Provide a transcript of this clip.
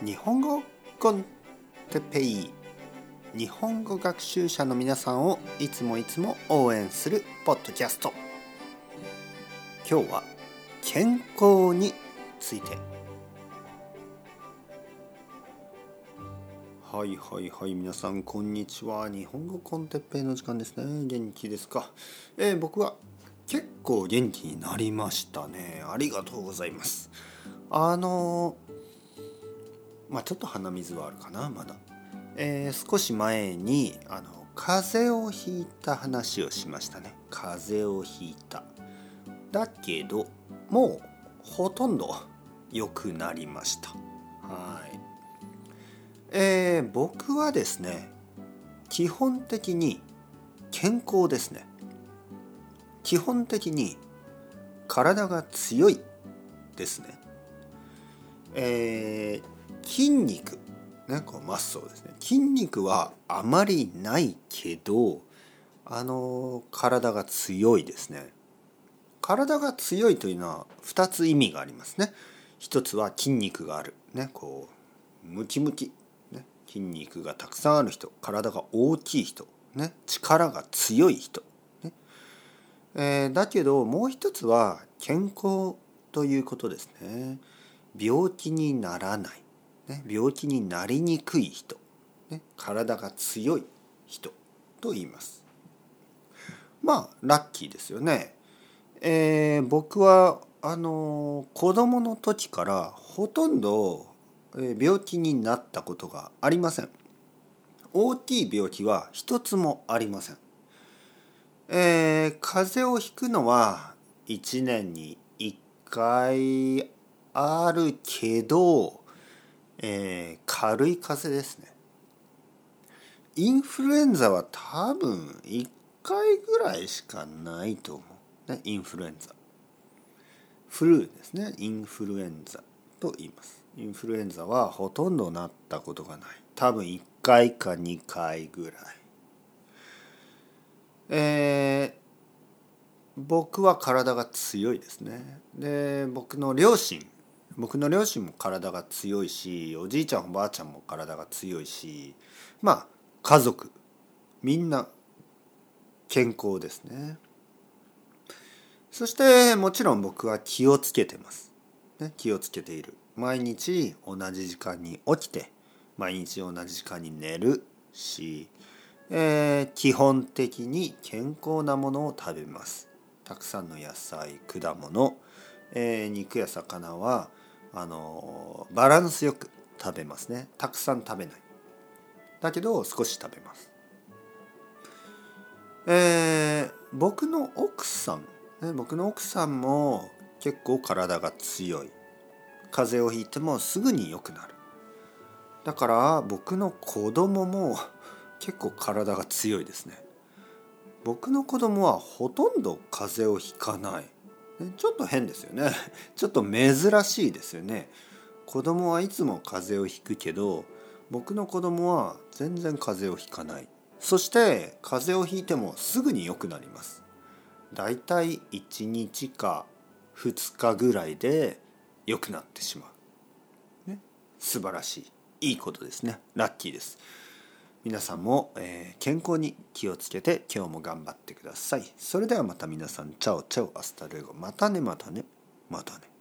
日本語コンテペイ日本語学習者の皆さんをいつもいつも応援するポッドキャスト。今日は健康について。はいはいはい皆さんこんにちは。日本語コンテッペイの時間ですね。元気ですか、えー、僕は結構元気になりましたね。ありがとうございます。あのまあちょっと鼻水はあるかなまだ、えー、少し前にあの風邪をひいた話をしましたね。風邪をひいた。だけどもうほとんど良くなりました。はい。えー、僕はですね基本的に健康ですね。基本的に体が強いですね。えー、筋肉。ねこうマッソですね。筋肉はあまりないけどあの体が強いですね。体が強いというのは2つ意味がありますね。一つは筋肉がある。ねこうムキムキ、ね、筋肉がたくさんある人。体が大きい人、ね、力が強い人、ね。えー、だけどもう一つは健康ということですね。病気にならない、ね、病気になりにくい人、ね、体が強い人と言います。まあラッキーですよね。えー、僕はあの子供の時からほとんど病気になったことがありません。大きい病気は一つもありません。えー、風邪をひくのは1年に1回あるけど、えー、軽い風邪ですね。インフルエンザは多分1回ぐらいしかないと思う。ね、インフルエンザ。フルですね。インフルエンザと言います。インフルエンザはほとんどなったことがない。多分1回か2回ぐらい。えー、僕は体が強いですね。で僕の両親僕の両親も体が強いしおじいちゃんおばあちゃんも体が強いしまあ家族みんな健康ですね。そしてもちろん僕は気をつけてます、ね、気をつけている。毎日同じ時間に起きて毎日同じ時間に寝るし、えー、基本的に健康なものを食べます。たくさんの野菜果物、えー、肉や魚はあのバランスよく食べますね。たくさん食べない。だけど少し食べます。えー、僕の奥さん、ね、僕の奥さんも結構体が強い。風邪をひいてもすぐに良くなる。だから僕の子供も結構体が強いですね。僕の子供はほとんど風邪をひかない。ちょっと変ですよね。ちょっと珍しいですよね。子供はいつも風邪をひくけど僕の子供は全然風邪をひかない。そして風邪をひいてもすぐに良くなります。だいたい1日か2日ぐらいで良くなってしまう、ね、素晴らしい。いいことですね。ラッキーです。皆さんも、えー、健康に気をつけて今日も頑張ってください。それではまた皆さん、チャオチャオ、 hasta luego。またね、またね、またね。